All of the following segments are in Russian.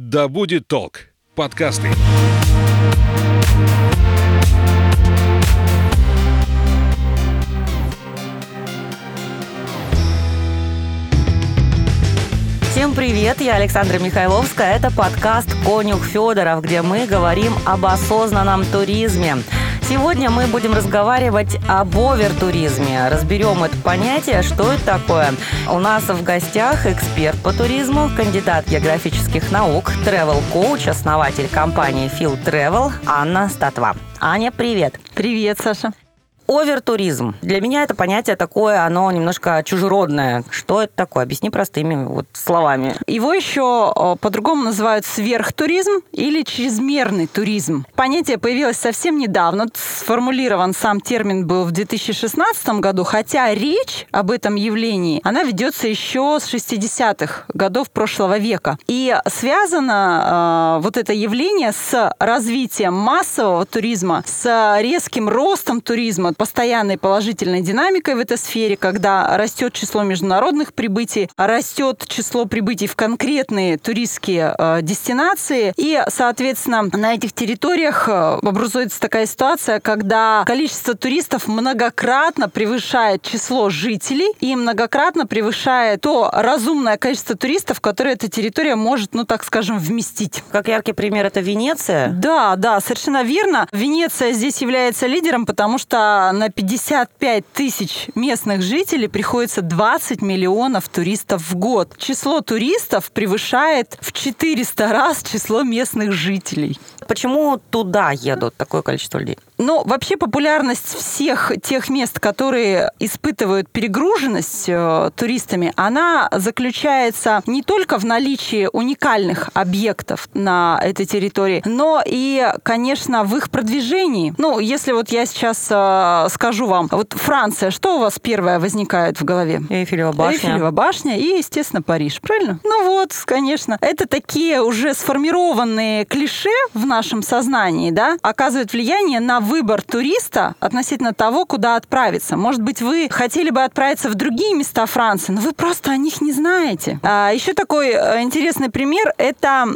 Да будет толк. Подкасты. Всем привет, я Александра Михайловская. Это подкаст «Конюх Федоров», где мы говорим об осознанном туризме. Сегодня мы будем разговаривать об овертуризме. Разберем это понятие, что это такое. У нас в гостях эксперт по туризму, кандидат географических наук, travel коуч основатель компании Field Travel Анна Статва. Аня, привет. Привет, Саша. Овертуризм. Для меня это понятие такое, оно немножко чужеродное. Что это такое? Объясни простыми вот словами. Его еще э, по-другому называют сверхтуризм или чрезмерный туризм. Понятие появилось совсем недавно. Сформулирован сам термин был в 2016 году, хотя речь об этом явлении, она ведется еще с 60-х годов прошлого века. И связано э, вот это явление с развитием массового туризма, с резким ростом туризма, постоянной положительной динамикой в этой сфере, когда растет число международных прибытий, растет число прибытий в конкретные туристские э, дестинации, и, соответственно, на этих территориях э, образуется такая ситуация, когда количество туристов многократно превышает число жителей и многократно превышает то разумное количество туристов, которое эта территория может, ну так скажем, вместить. Как яркий пример это Венеция? Да, да, совершенно верно. Венеция здесь является лидером, потому что на 55 тысяч местных жителей приходится 20 миллионов туристов в год. Число туристов превышает в 400 раз число местных жителей. Почему туда едут такое количество людей? Ну, вообще популярность всех тех мест, которые испытывают перегруженность э, туристами, она заключается не только в наличии уникальных объектов на этой территории, но и, конечно, в их продвижении. Ну, если вот я сейчас э, скажу вам, вот Франция, что у вас первое возникает в голове? Эйфелева башня. Эйфелева башня и, естественно, Париж, правильно? Ну вот, конечно. Это такие уже сформированные клише в нашем сознании, да, оказывают влияние на выбор туриста относительно того, куда отправиться. Может быть, вы хотели бы отправиться в другие места Франции, но вы просто о них не знаете. А еще такой э, интересный пример – это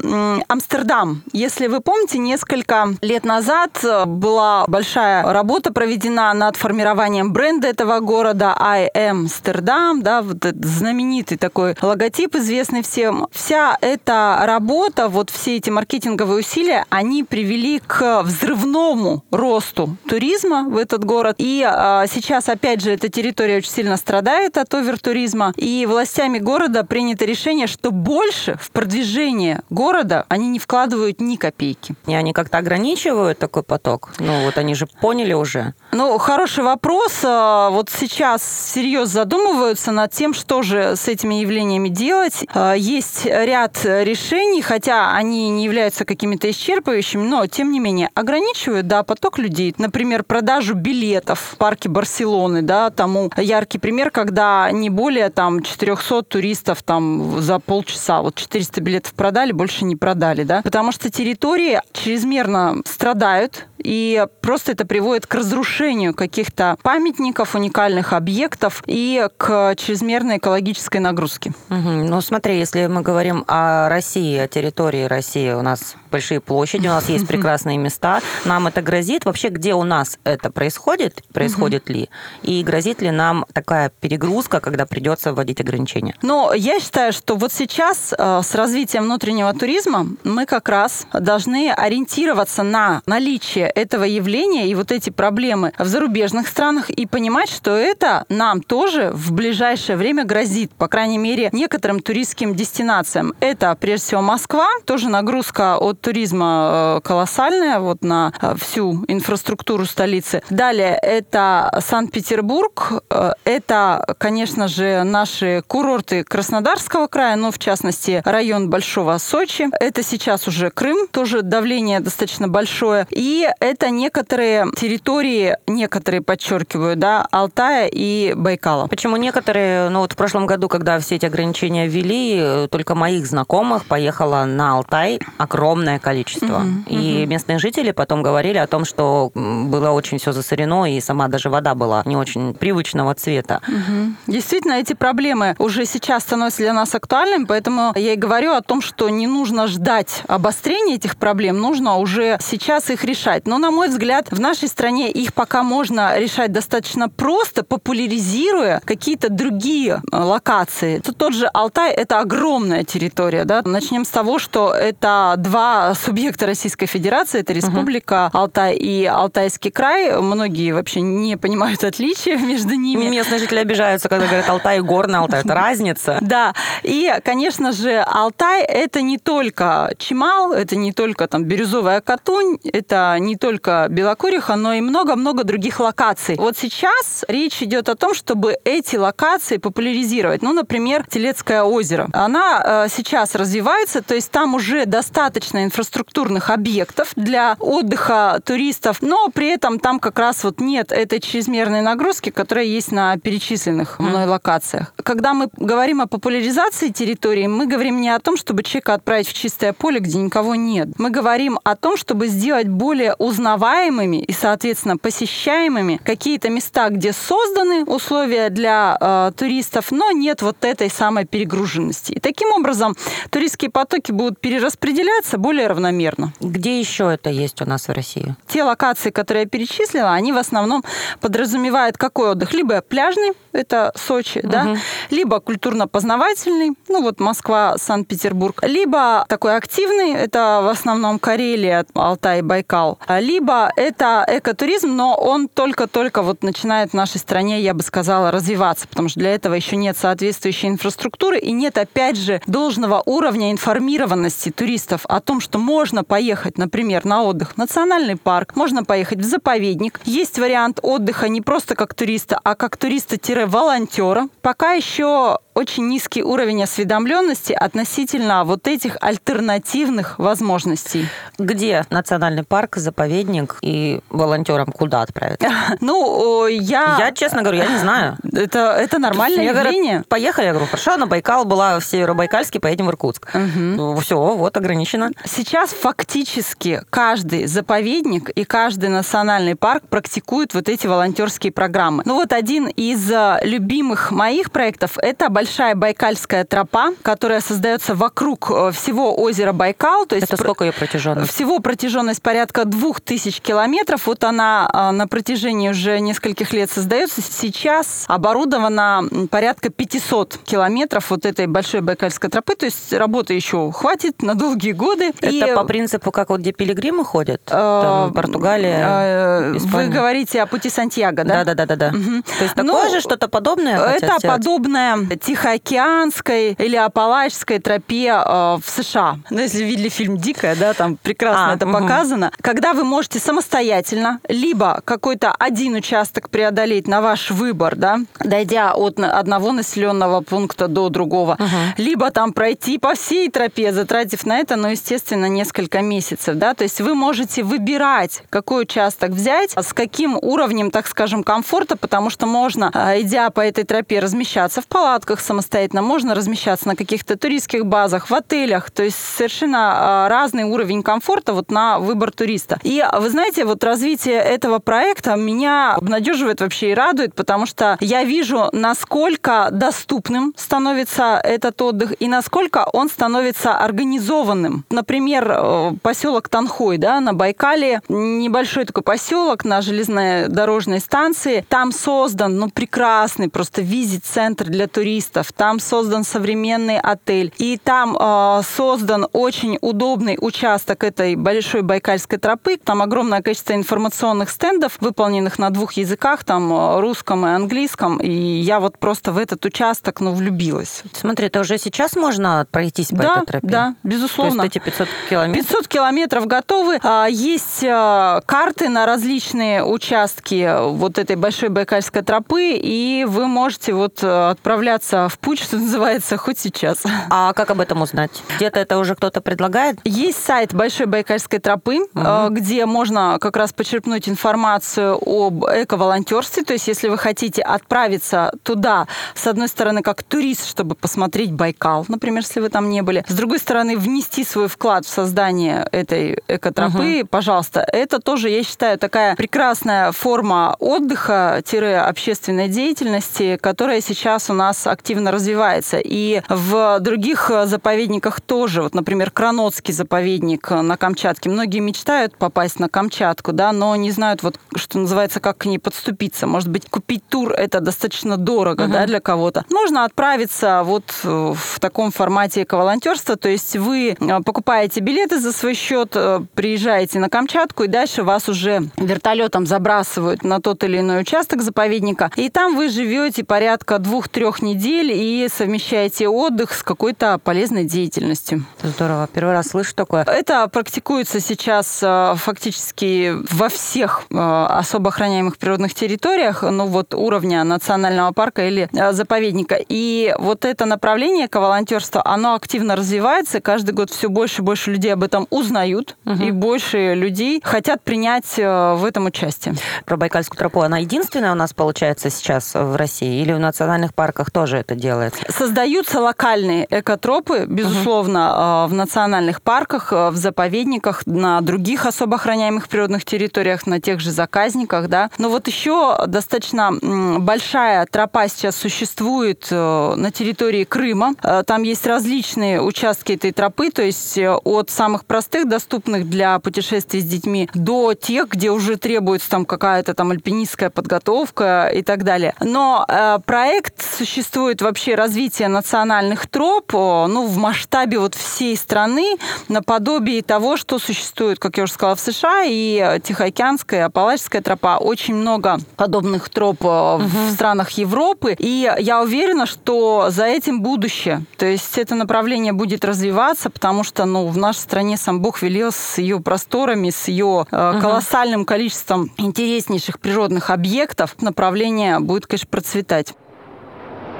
Амстердам. Если вы помните, несколько лет назад э, была большая работа проведена над формированием бренда этого города I am Amsterdam, да, вот знаменитый такой логотип, известный всем. Вся эта работа, вот все эти маркетинговые усилия, они привели к взрывному росту туризма в этот город. И а, сейчас, опять же, эта территория очень сильно страдает от овертуризма. И властями города принято решение, что больше в продвижение города они не вкладывают ни копейки. И они как-то ограничивают такой поток? Ну, вот они же поняли уже. Ну, хороший вопрос. А, вот сейчас всерьез задумываются над тем, что же с этими явлениями делать. А, есть ряд решений, хотя они не являются какими-то исчерпывающими, но, тем не менее, ограничивают, да, поток людей. Например, продажу билетов в парке Барселоны, да, тому яркий пример, когда не более там 400 туристов там за полчаса, вот 400 билетов продали, больше не продали, да, потому что территории чрезмерно страдают, и просто это приводит к разрушению каких-то памятников, уникальных объектов и к чрезмерной экологической нагрузке. Угу. Ну, смотри, если мы говорим о России, о территории России, у нас большие площади, у нас есть прекрасные места, нам это грозит? Вообще, где у нас это происходит? Происходит ли? И грозит ли нам такая перегрузка, когда придется вводить ограничения? Ну, я считаю, что вот сейчас э, с развитием внутреннего туризма мы как раз должны ориентироваться на наличие этого явления и вот эти проблемы в зарубежных странах и понимать, что это нам тоже в ближайшее время грозит, по крайней мере, некоторым туристским дестинациям. Это, прежде всего, Москва, тоже нагрузка от туризма э, колоссальная вот на э, всю инфраструктуру столицы. Далее это Санкт-Петербург, э, это, конечно же, наши курорты Краснодарского края, ну, в частности, район Большого Сочи. Это сейчас уже Крым, тоже давление достаточно большое. И это некоторые территории, некоторые, подчеркиваю, да, Алтая и Байкала. Почему некоторые, ну вот в прошлом году, когда все эти ограничения ввели, только моих знакомых поехало на Алтай огромное количество. Угу, и угу. местные жители потом говорили о том, что было очень все засорено, и сама даже вода была не очень привычного цвета. Угу. Действительно, эти проблемы уже сейчас становятся для нас актуальными, поэтому я и говорю о том, что не нужно ждать обострения этих проблем, нужно уже сейчас их решать. Но, на мой взгляд, в нашей стране их пока можно решать достаточно просто, популяризируя какие-то другие э, локации. Это тот же Алтай, это огромная территория. Да? Начнем с того, что это два субъекта Российской Федерации, это Республика угу. Алтай и Алтайский край. Многие вообще не понимают отличия между ними. Местные жители обижаются, когда говорят Алтай и Горный Алтай. Это разница. Да. И, конечно же, Алтай — это не только Чимал, это не только там Бирюзовая Катунь, это не только Белокуриха, но и много-много других локаций. Вот сейчас речь идет о том, чтобы эти локации популяризировать. Ну, например, Телецкое озеро. Она э, сейчас развивается, то есть там уже достаточно инфраструктурных объектов для отдыха туристов, но при этом там как раз вот нет этой чрезмерной нагрузки, которая есть на перечисленных мной локациях. Когда мы говорим о популяризации территории, мы говорим не о том, чтобы человека отправить в чистое поле, где никого нет. Мы говорим о том, чтобы сделать более узнаваемыми и, соответственно, посещаемыми какие-то места, где созданы условия для э, туристов, но нет вот этой самой перегруженности. И таким образом туристские потоки будут перераспределяться более равномерно. Где еще это есть у нас в России? Те локации, которые я перечислила, они в основном подразумевают какой отдых? Либо пляжный, это Сочи, угу. да, либо культурно-познавательный, ну вот Москва, Санкт-Петербург, либо такой активный, это в основном Карелия, Алтай, Байкал, либо это экотуризм, но он только-только вот начинает в нашей стране, я бы сказала, развиваться, потому что для этого еще нет соответствующей инфраструктуры и нет, опять же, должного уровня информированности туристов о том, что можно поехать, например, на отдых в национальный парк, можно поехать в заповедник. Есть вариант отдыха не просто как туриста, а как туриста-волонтера. Пока еще очень низкий уровень осведомленности относительно вот этих альтернативных возможностей. Где национальный парк, заповедник и волонтерам куда отправить? Ну, я... Я, честно говорю, я не знаю. Это, это нормальное я явление. Говорю, поехали, я говорю, хорошо, на Байкал была в Северобайкальске, поедем в Иркутск. Угу. Все, вот, ограничено. Сейчас фактически каждый заповедник и каждый национальный парк практикует вот эти волонтерские программы. Ну вот один из э, любимых моих проектов – это большая Байкальская тропа, которая создается вокруг э, всего озера Байкал. То есть Это сколько ее протяженность? Всего протяженность порядка двух тысяч километров. Вот она э, на протяжении уже нескольких лет создается. Сейчас оборудована порядка 500 километров вот этой большой Байкальской тропы. То есть работы еще хватит на долгие годы. Это И... по принципу, как вот где пилигримы ходят? Там, Португалия, Испания. Вы говорите о пути Сантьяго, да? Да, да. Угу. То есть такое ну, же что-то подобное? Это подобное Тихоокеанской или Апалачской тропе э, в США. Ну, если видели фильм «Дикая», да, там прекрасно а, это угу. показано. Когда вы можете самостоятельно либо какой-то один участок преодолеть на ваш выбор, да, дойдя от одного населенного пункта до другого, угу. либо там пройти по всей тропе, затратив на это, ну, естественно, несколько месяцев, да, то есть вы можете выбирать, какой участок взять, с каким уровнем, так скажем, комфорта, потому что можно, э, идя по этой тропе, размещаться в палатках, самостоятельно, можно размещаться на каких-то туристских базах, в отелях, то есть совершенно а, разный уровень комфорта вот на выбор туриста. И вы знаете, вот развитие этого проекта меня обнадеживает вообще и радует, потому что я вижу, насколько доступным становится этот отдых и насколько он становится организованным. Например, э, поселок Танхой, да, на Байкале, небольшой такой поселок на железной дорожной станции. Там создан, ну, прекрасный просто визит-центр для туристов. Там создан современный отель. И там э, создан очень удобный участок этой большой Байкальской тропы. Там огромное количество информационных стендов, выполненных на двух языках, там э, русском и английском. И я вот просто в этот участок, ну, влюбилась. Смотри, это уже сейчас можно пройтись по да, этой тропе? Да, безусловно. То есть эти 500 километров? 500 километров готовы. А, есть карты на различные участки вот этой большой Байкальской тропы, и вы можете вот отправляться в путь, что называется, хоть сейчас. А как об этом узнать? Где-то это уже кто-то предлагает? Есть сайт Большой Байкальской тропы, угу. где где можно как раз почерпнуть информацию об эко-волонтерстве. То есть, если вы хотите отправиться туда, с одной стороны, как турист, чтобы посмотреть Байкал, например, если вы там не были, с другой стороны, внести свой вклад в создание этой экотропы, угу. пожалуйста. Это тоже, я считаю, такая прекрасная форма отдыха-общественной деятельности, которая сейчас у нас активно развивается. И в других заповедниках тоже. Вот, например, Кранотский заповедник на Камчатке. Многие мечтают попасть на Камчатку, да, но не знают, вот, что называется, как к ней подступиться. Может быть, купить тур это достаточно дорого, угу. да, для кого-то. Можно отправиться вот в таком формате эко-волонтерства, то есть вы э, покупаете билеты за свой счет, э, приезжаете на Камчатку, и дальше вас уже вертолетом забрасывают на тот или иной участок заповедника, и там вы живете порядка двух-трех недель и совмещаете отдых с какой-то полезной деятельностью. Здорово, первый раз слышу такое. Это практикуется сейчас э, фактически во всех особо охраняемых природных территориях, ну вот уровня национального парка или заповедника. И вот это направление эко-волонтерства, оно активно развивается, каждый год все больше и больше людей об этом узнают, угу. и больше людей хотят принять э, в этом участие. Про Байкальскую тропу, она единственная у нас получается сейчас в России? Или в национальных парках тоже это делается? Создаются локальные экотропы, безусловно, угу. в национальных парках, в заповедниках, на других особо охраняемых природных территориях, на тех же заказниках, да. Но вот еще достаточно большая тропа сейчас существует на территории Крыма. Там есть различные участки этой тропы, то есть от самых простых, доступных для путешествий с детьми, до тех, где уже требуется там какая-то там альпинистская подготовка и так далее. Но э, проект существует вообще развитие национальных троп, ну, в масштабе вот всей страны, наподобие того, что существует, как я уже сказала, в США, и Тихоокеанская, Апалачская тропа. Очень много подобных троп угу. в странах Европы. И я уверена, что за этим будущее. То есть это направление будет развиваться, потому что ну, в нашей стране сам Бог велел с ее просторами, с ее э, колоссальным количеством интереснейших природных объектов, направление будет, конечно, процветать.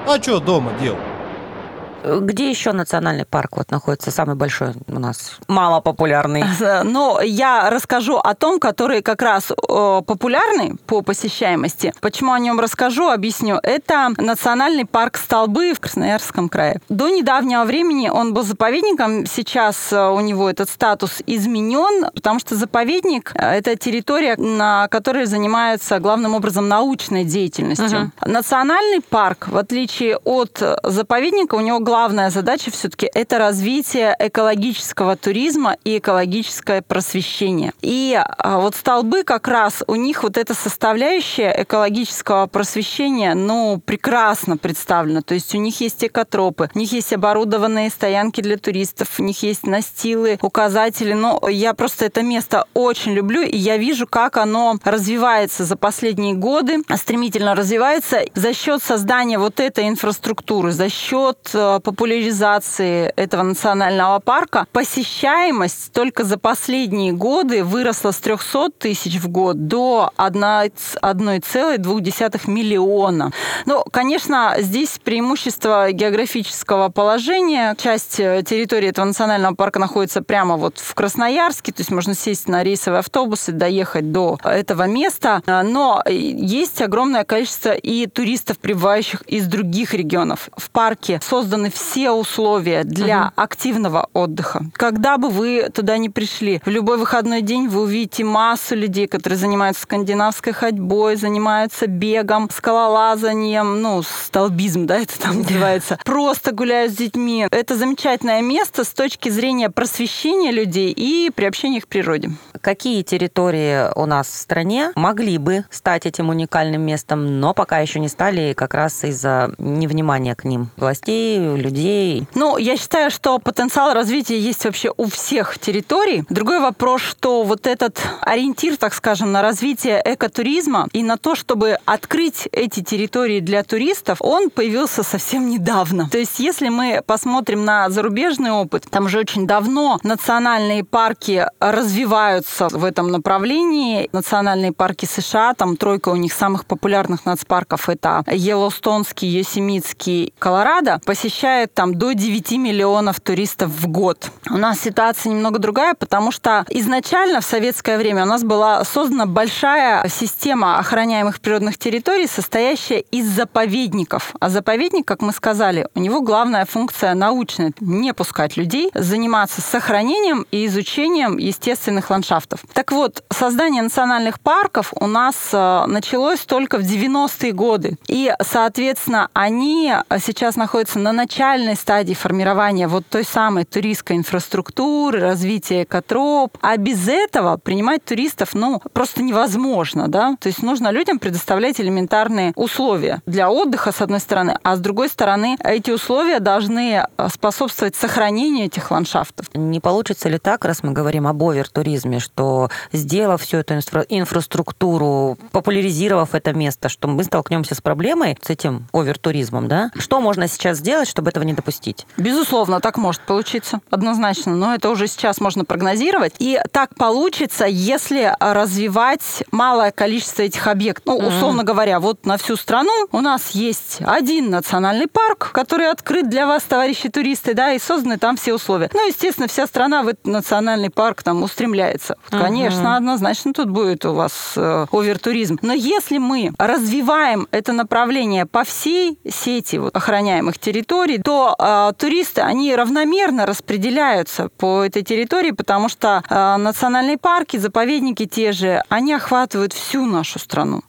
А что дома делать? Где еще национальный парк вот находится самый большой у нас? Мало популярный. Ну, я расскажу о том, который как раз популярный по посещаемости. Почему о нем расскажу, объясню. Это национальный парк Столбы в Красноярском крае. До недавнего времени он был заповедником. Сейчас э, у него этот статус изменен, потому что заповедник – это территория, на которой занимаются главным образом научной деятельностью. Угу. Национальный парк, в отличие от заповедника, у него главная задача все-таки это развитие экологического туризма и экологическое просвещение. И а, вот столбы как раз, у них вот эта составляющая экологического просвещения, ну, прекрасно представлена. То есть у них есть экотропы, у них есть оборудованные стоянки для туристов, у них есть настилы, указатели. Но я просто это место очень люблю, и я вижу, как оно развивается за последние годы, стремительно развивается за счет создания вот этой инфраструктуры, за счет э, популяризации этого национального парка посещаемость только за последние годы выросла с 300 тысяч в год до 1,2 миллиона. Ну, конечно, здесь преимущество географического положения. Часть э, территории этого национального парка находится прямо вот в Красноярске, то есть можно сесть на рейсовый автобус и доехать до этого места. Но есть огромное количество и туристов, прибывающих из других регионов. В парке созданы все условия для угу. активного отдыха. Когда бы вы туда не пришли, в любой выходной день вы увидите массу людей, которые занимаются скандинавской ходьбой, занимаются бегом, скалолазанием, ну, столбизм, да, это там называется. Просто гуляют с детьми. Это замечательное место с точки зрения просвещения людей и приобщения к природе. Какие территории у нас в стране могли бы стать этим уникальным местом, но пока еще не стали как раз из-за невнимания к ним властей, людей? Ну, я считаю, что потенциал развития есть вообще у всех территорий. Другой вопрос, что вот этот ориентир, так скажем, на развитие экотуризма и на то, чтобы открыть эти территории для туристов, он появился совсем недавно. То есть, если мы посмотрим на зарубежный опыт, там уже очень давно национальные парки развиваются в этом направлении. Национальные парки США, там тройка у них самых популярных нацпарков, это Йеллоустонский, Йосемитский, Колорадо. Посещают вмещает там до 9 миллионов туристов в год. У нас ситуация немного другая, потому что изначально в советское время у нас была создана большая система охраняемых природных территорий, состоящая из заповедников. А заповедник, как мы сказали, у него главная функция научная – не пускать людей, заниматься сохранением и изучением естественных ландшафтов. Так вот, создание национальных парков у нас э, началось только в 90-е годы. И, соответственно, они сейчас находятся на начальной стадии формирования вот той самой туристской инфраструктуры, развития экотроп. А без этого принимать туристов, ну, просто невозможно, да? То есть нужно людям предоставлять элементарные условия для отдыха, с одной стороны, а с другой стороны, эти условия должны э, способствовать сохранению этих ландшафтов. Не получится ли так, раз мы говорим об овертуризме, что сделав всю эту инфра- инфраструктуру, популяризировав это место, что мы столкнемся с проблемой, с этим овертуризмом, да? Что можно сейчас сделать, чтобы этого не допустить? Безусловно, так может получиться, однозначно, но это уже сейчас можно прогнозировать. И так получится, если развивать малое количество этих объектов. Ну, условно говоря, вот на всю страну у нас есть один национальный парк, который открыт для вас, товарищи туристы, да, и созданы там все условия. Ну, естественно, вся страна в этот национальный парк там устремляется. Конечно, однозначно тут будет у вас э, овертуризм. Но если мы развиваем это направление по всей сети вот, охраняемых территорий, то э, туристы, они равномерно распределяются по этой территории, потому что э, национальные парки, заповедники те же, они охватывают всю нашу страну.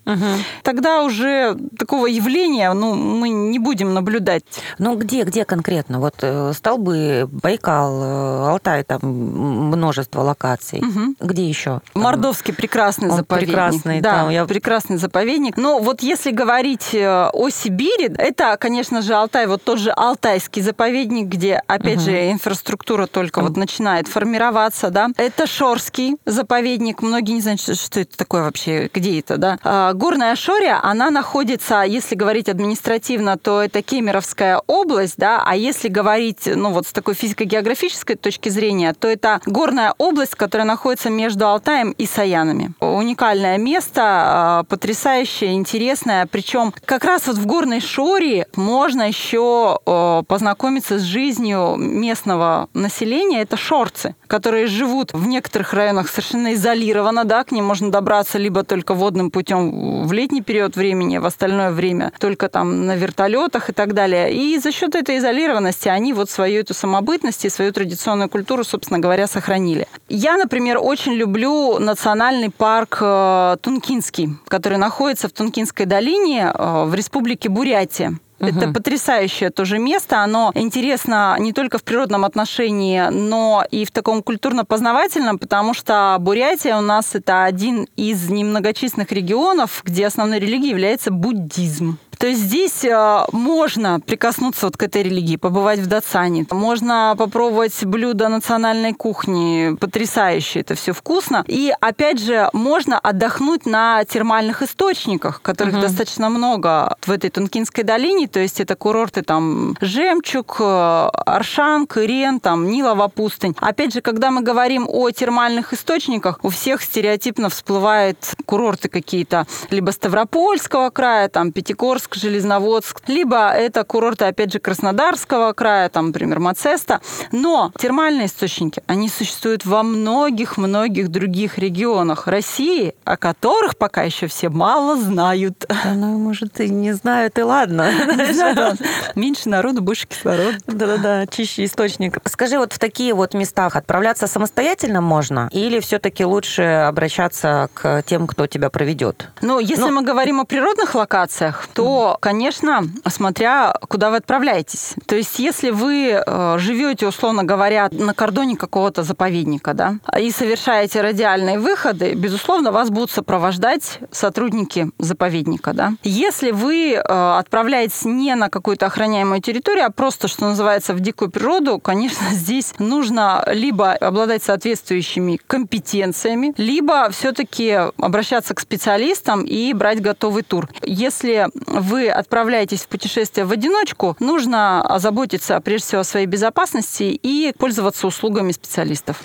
Тогда уже такого явления ну, мы не будем наблюдать. Ну, где, где конкретно? Вот э, столбы, Байкал, э, Алтай, там множество локаций. Мгм. Где еще? Мордовский прекрасный Он заповедник. прекрасный, да, там я- прекрасный заповедник. Но вот если говорить э, о Сибири, это, конечно же, Алтай, вот тот же Алтайский заповедник, где, опять же, инфраструктура только вот начинает формироваться, да. Это Шорский заповедник. Многие не знают, что, это такое вообще, где это, да. А, Горная Шория, она находится, если говорить административно, то это Кемеровская область, да, а если говорить, ну вот с такой физико-географической точки зрения, то это горная область, которая находится между Алтаем и Саянами. Уникальное место, а, потрясающее, интересное. Причем как раз вот в горной Шории можно еще познакомиться с жизнью местного населения. Это шорцы, которые живут в некоторых районах совершенно изолированно, да, к ним можно добраться либо только водным путем в летний период времени, в остальное время только там на вертолетах и так далее. И за счет этой изолированности они вот свою эту самобытность и свою традиционную культуру, собственно говоря, сохранили. Я, например, очень люблю национальный парк э, Тункинский, который находится в Тункинской долине э, в республике Бурятия. Это потрясающее тоже место. Оно интересно не только в природном отношении, но и в таком культурно-познавательном, потому что Бурятия у нас это один из немногочисленных регионов, где основной религией является буддизм. То есть здесь э, можно прикоснуться вот к этой религии, побывать в Дацане. Можно попробовать блюда национальной кухни. Потрясающе, это все вкусно. И опять же, можно отдохнуть на термальных источниках, которых достаточно много в этой Тункинской долине. То есть это курорты там Жемчуг, э, Аршан, Кырен, там Нилова пустынь. Опять же, когда мы говорим о термальных источниках, у всех стереотипно всплывают курорты какие-то либо Ставропольского края, там Пятигорск, Железноводск, либо это курорты, опять же, Краснодарского края, там, например, Мацеста. Но термальные источники, они существуют во многих-многих других регионах России, о которых пока еще все мало знают. Да, ну, может, и не знаю, ты ладно. Меньше народу, больше кислорода. Да-да-да, чище источник. Скажи, вот в такие вот местах отправляться самостоятельно можно? Или все-таки лучше обращаться к тем, кто тебя проведет? Ну, если Ну- мы говорим о природных локациях, то, конечно, смотря куда вы отправляетесь. То есть, если вы э, живете, условно говоря, на кордоне какого-то заповедника, да, и совершаете радиальные выходы, безусловно, вас будут сопровождать сотрудники заповедника, да. Если вы э, отправляетесь не на какую-то охраняемую территорию, а просто, что называется, в дикую природу, конечно, здесь нужно либо обладать соответствующими компетенциями, либо все-таки обращаться к специалистам и брать готовый тур. Если вы отправляетесь в путешествие в одиночку, нужно озаботиться прежде всего о своей безопасности и пользоваться услугами специалистов.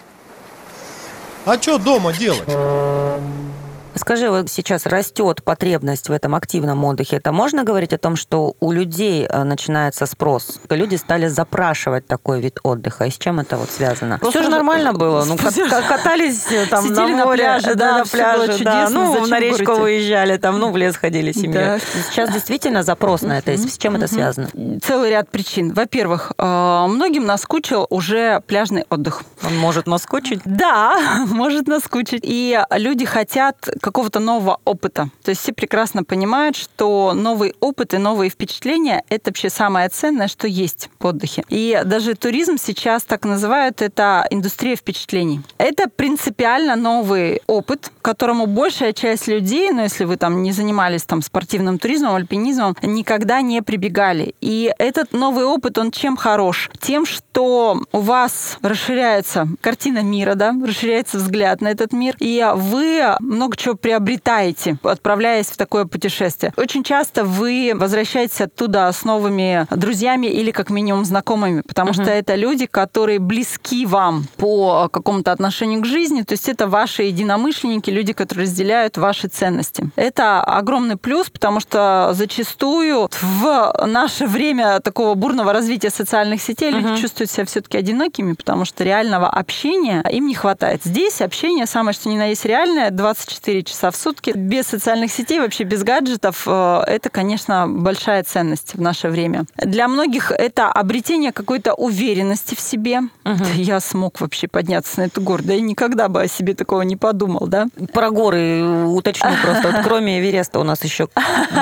А что дома делать? Скажи, вот сейчас растет потребность в этом активном отдыхе. Это можно говорить о том, что у людей э, начинается спрос? Люди стали запрашивать такой вид отдыха. И с чем это вот связано? Все же нормально было. Ну, катались э, там на Сидели на море, пляже, да, на пляже, да. чудесно, Ну, зачем на речку говорите? выезжали, там, ну, в лес ходили семьей. Да. Сейчас действительно запрос на это. С чем это связано? Целый ряд причин. Во-первых, э, многим наскучил уже пляжный отдых. Он может наскучить? Да, может наскучить. И люди хотят какого-то нового опыта. То есть все прекрасно понимают, что новый опыт и новые впечатления – это вообще самое ценное, что есть в отдыхе. И даже туризм сейчас так называют, это индустрия впечатлений. Это принципиально новый опыт, которому большая часть людей, ну если вы там не занимались там спортивным туризмом, альпинизмом, никогда не прибегали. И этот новый опыт, он чем хорош? Тем, что у вас расширяется картина мира, да, расширяется взгляд на этот мир, и вы много чего приобретаете, отправляясь в такое путешествие. Очень часто вы возвращаетесь оттуда с новыми друзьями или как минимум знакомыми, потому что это люди, которые близки вам по какому-то отношению к жизни, то есть это ваши единомышленники, люди, которые разделяют ваши ценности. Это огромный плюс, потому что зачастую в наше время такого бурного развития социальных сетей люди чувствуют себя все-таки одинокими, потому что реального общения им не хватает. Здесь общение самое что ни на есть реальное, 24 часа в сутки, без социальных сетей, вообще без гаджетов. э, Это, конечно, большая ценность в наше время. Для многих это обретение какой-то уверенности в себе. Да Я смог вообще подняться на эту гору. Да я никогда бы о себе такого не подумал, да? Про горы уточню просто. Вот кроме Эвереста у нас еще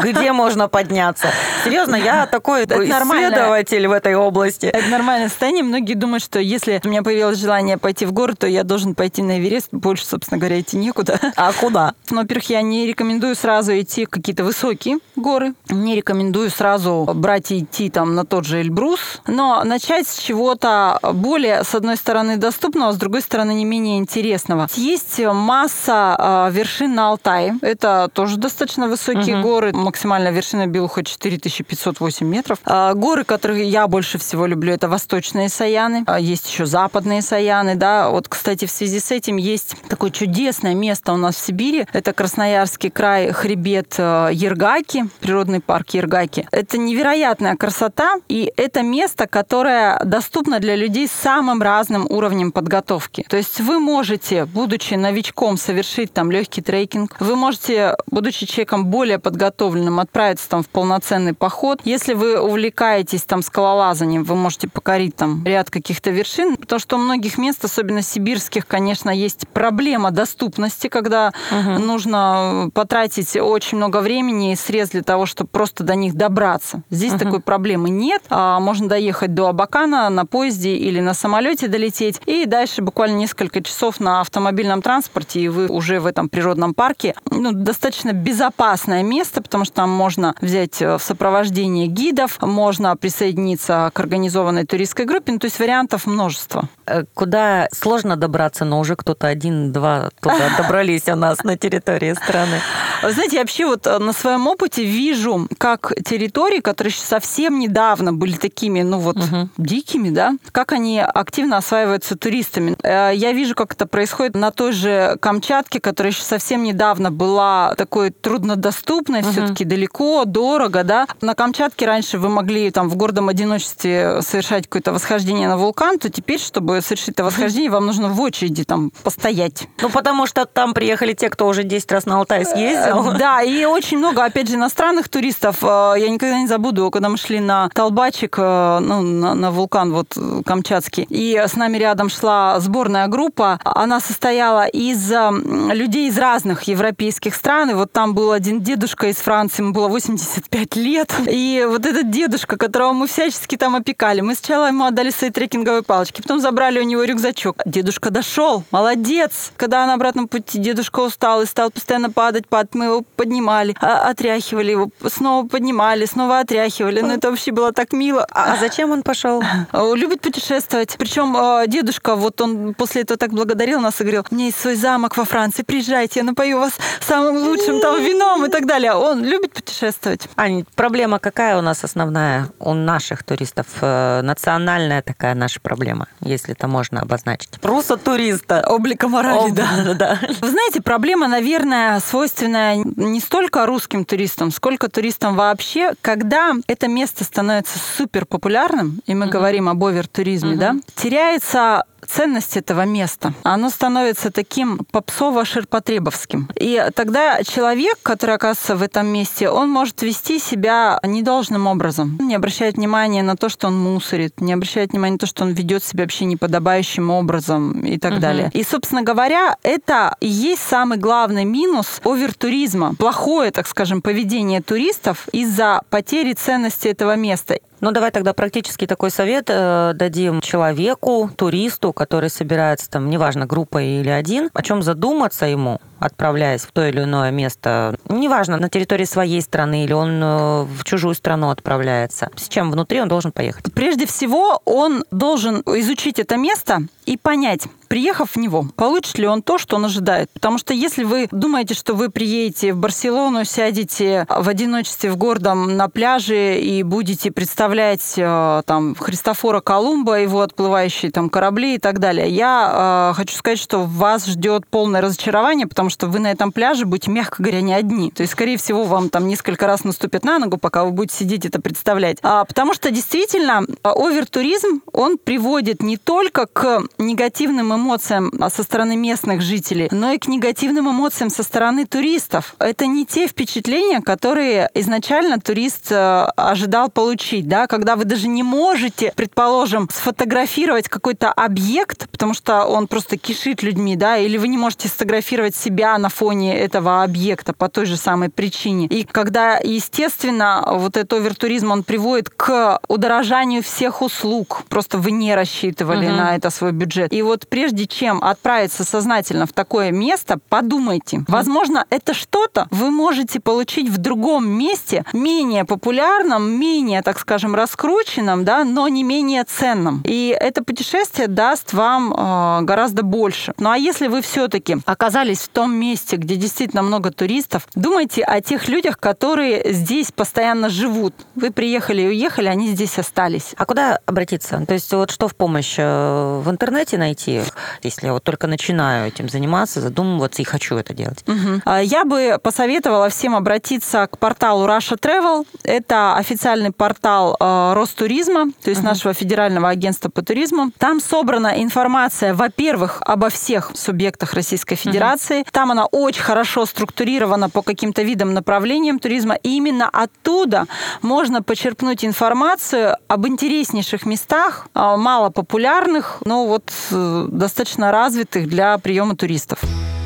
где можно подняться? Серьезно, я такой исследователь в этой области. Это нормальное состояние. Многие думают, что если у меня появилось желание пойти в горы, то я должен пойти на Эверест. Больше, собственно говоря, идти некуда. А куда? Ну, Во-первых, я не рекомендую сразу идти в какие-то высокие горы. Не рекомендую сразу брать и идти там на тот же Эльбрус. Но начать с чего-то более, с одной стороны, доступного, с другой стороны, не менее интересного. Есть масса э, вершин на Алтае. Это тоже достаточно высокие горы. Максимальная вершина Белуха 4508 метров. А, Горы, которые я больше всего люблю, это восточные Саяны. А, Есть еще западные Саяны. Да. Вот, кстати, в связи с этим есть такое чудесное место у нас в Сибири. Это Красноярский край, хребет э, Ергаки, природный парк Ергаки. Это невероятная красота, и это место, которое доступно для людей с самым разным уровнем подготовки. То есть вы можете, будучи новичком, совершить там легкий трекинг. Вы можете, будучи человеком более подготовленным, отправиться там в полноценный поход. Если вы увлекаетесь там скалолазанием, вы можете покорить там ряд каких-то вершин, потому что у многих мест, особенно сибирских, конечно, есть проблема доступности, когда нужно потратить очень много времени и средств для того, чтобы просто до них добраться. Здесь такой проблемы нет. А можно доехать до Абакана на поезде или на самолете долететь, и дальше буквально несколько часов на автомобильном транспорте, и вы уже в этом природном парке. Ну, достаточно безопасное место, потому что там можно взять э, в сопровождение гидов, можно присоединиться к организованной туристской группе, ну, то есть вариантов множество. Э, Куда сложно добраться, но уже кто-то один-два туда добрались у нас на территории страны. Вы знаете, я вообще вот э, на своем опыте вижу, как территории, которые еще совсем недавно были такими, ну вот, дикими, да, как они активно осваиваются туристами. Э, Я вижу, как это происходит на той же Камчатке, которая еще совсем недавно была такой труднодоступной, все-таки далеко, дорого, да. На Камчатке раньше вы могли там в гордом одиночестве совершать какое-то восхождение на вулкан, то теперь, чтобы совершить это восхождение, вам нужно в очереди там постоять. Ну, потому что там приехали те, кто уже 10 раз на Алтай съездил. Э, Да, и очень много, опять же, иностранных туристов. Э, Я никогда не забуду, когда мы шли на Толбачик, э, ну, на, на вулкан вот Камчатский, и с нами рядом шла сборная группа. Она состояла из э, людей из разных европейских стран. И вот там был один дедушка из Франции, ему было 85 лет. И вот этот дедушка, которого мы всячески там опекали, мы сначала ему отдали свои трекинговые палочки, потом забрали у него рюкзачок. Дедушка дошел, молодец. Когда на обратном пути дедушка устал и стал постоянно падать, падать, мы его поднимали, а, отряхивали его, снова поднимали, снова отряхивали. Ну, это вообще было так мило. А зачем он пошел? Любит путешествовать. Причем дедушка, вот он после этого так благодарил нас и говорил, у меня есть свой замок во Франции, приезжайте, я напою вас самым лучшим там вином и так далее. Он любит путешествовать. Ань, проблема какая у нас основная у наших туристов? Э, национальная такая наша проблема, если это можно обозначить. Руссо-туриста. Облика морали, Об- да. да. Вы знаете, проблема, наверное, свойственная не столько русским туристам, сколько туристам вообще, когда это место становится супер популярным, и мы говорим об овертуризме, да, теряется ценность этого места. Оно становится таким попсово-ширпотребовским. И тогда человек, который оказывается в этом месте, он может вести себя недолжным образом. Не обращает внимания на то, что он мусорит, не обращает внимания на то, что он ведет себя вообще неподобающим образом и так Мгм. далее. И, собственно говоря, это и есть самый главный минус овертуризма. Плохое, так скажем, поведение туристов из-за потери ценности этого места. Ну, давай тогда практически такой совет э, дадим человеку, туристу, который собирается там, неважно, группой или один, о чем задуматься ему, отправляясь в то или иное место, неважно, на территории своей страны или он э, в чужую страну отправляется. С чем внутри он должен поехать? Прежде всего, он должен изучить это место и понять, приехав в него, получит ли он то, что он ожидает. Потому что если вы думаете, что вы приедете в Барселону, сядете в одиночестве в гордом на пляже и будете представлять э, там Христофора Колумба, его отплывающие там корабли и так далее, я э, хочу сказать, что вас ждет полное разочарование, потому что вы на этом пляже будете, мягко говоря, не одни. То есть, скорее всего, вам там несколько раз наступят на ногу, пока вы будете сидеть это представлять. А, потому что действительно а, овертуризм, он приводит не только к негативным эмоциям а, со стороны местных жителей, но и к негативным эмоциям со стороны туристов. Это не те впечатления, которые изначально турист э, ожидал получить, да, когда вы даже не можете, предположим, сфотографировать какой-то объект, потому что он просто кишит людьми, да, или вы не можете сфотографировать себя на фоне этого объекта по той же самой причине. И когда, естественно, вот этот овертуризм, он приводит к удорожанию всех услуг, просто вы не рассчитывали Мгм. на это свой бюджет. И вот прежде чем отправиться сознательно в такое место, подумайте. Возможно, это что-то вы можете получить в другом месте, менее популярном, менее, так скажем, раскрученном, да, но не менее ценном. И это путешествие даст вам э, гораздо больше. Ну а если вы все-таки оказались в том месте, где действительно много туристов, думайте о тех людях, которые здесь постоянно живут. Вы приехали и уехали, они здесь остались. А куда обратиться? То есть вот что в помощь? Э, В интернете найти, если я вот только начинаю этим заниматься, задумываться и хочу это делать? А, Я бы посоветовала всем обратиться к порталу Russia Travel. Это официальный портал э, Ростуризма, то есть нашего федерального агентства по туризму. Там собрана информация, во-первых, обо всех субъектах Российской Федерации. Там она очень хорошо структурирована по каким-то видам направлениям туризма. И именно оттуда можно почерпнуть информацию об интереснейших местах, э, малопопулярных, но вот э, достаточно развитых для приема туристов.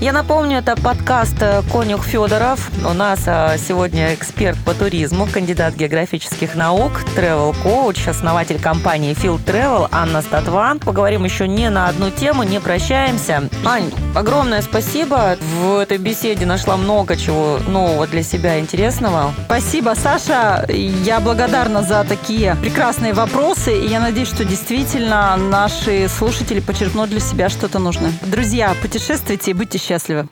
Я напомню, это подкаст э, «Конюх Федоров». У нас э, сегодня эксперт по туризму, кандидат географических наук, travel коуч основатель компании Field Travel Анна Статва. Поговорим еще не на одну тему, не прощаемся. Ань, огромное спасибо. В этой беседе нашла много чего нового для себя интересного. Спасибо, Саша. Я благодарна за такие прекрасные вопросы. И я надеюсь, что действительно наши слушатели почерпнут для себя что-то нужное. Друзья, путешествуйте и будьте счастливы.